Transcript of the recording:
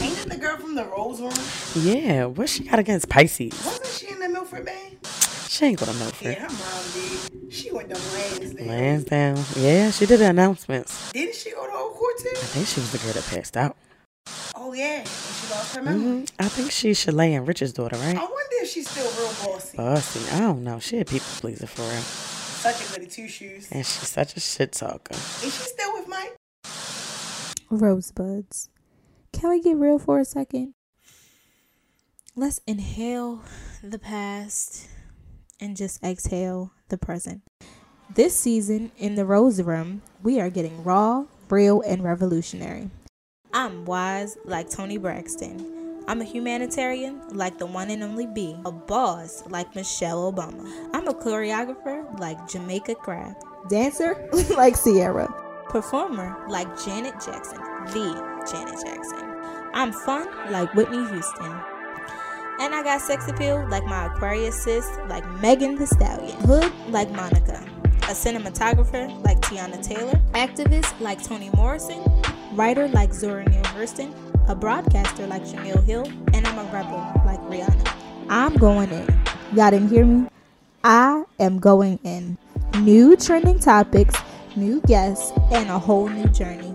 Ain't it the girl from the Rose Room? Yeah, what she got against Pisces? Wasn't she in the Milford Bay? She ain't gonna Milford. Yeah, her mom did. She went to Lansdowne. Lansdowne. Yeah, she did the announcements. Didn't she go to Old Court too? I think she was the girl that passed out. Oh yeah, and she lost her memory. hmm I think she's Shalay and Rich's daughter, right? I wonder if she's still real bossy. Bossy. I don't know. She a people pleaser for real. Such a goody two shoes. And she's such a shit talker. Is she still with Mike? Rosebuds. Can we get real for a second? Let's inhale the past and just exhale the present. This season in the Rose Room, we are getting raw, real, and revolutionary. I'm wise like Toni Braxton. I'm a humanitarian like the one and only B. A boss like Michelle Obama. I'm a choreographer like Jamaica Craft. Dancer like Ciara. Performer like Janet Jackson, the Janet Jackson. I'm fun like Whitney Houston. And I got sex appeal like my Aquarius sis, like Megan Thee Stallion. Hood like Monica. A cinematographer like Teyana Taylor. Activist like Toni Morrison. Writer like Zora Neale Hurston. A broadcaster like Jemele Hill. And I'm a rebel like Rihanna. I'm going in. Y'all didn't hear me? I am going in. New trending topics, new guests, and a whole new journey.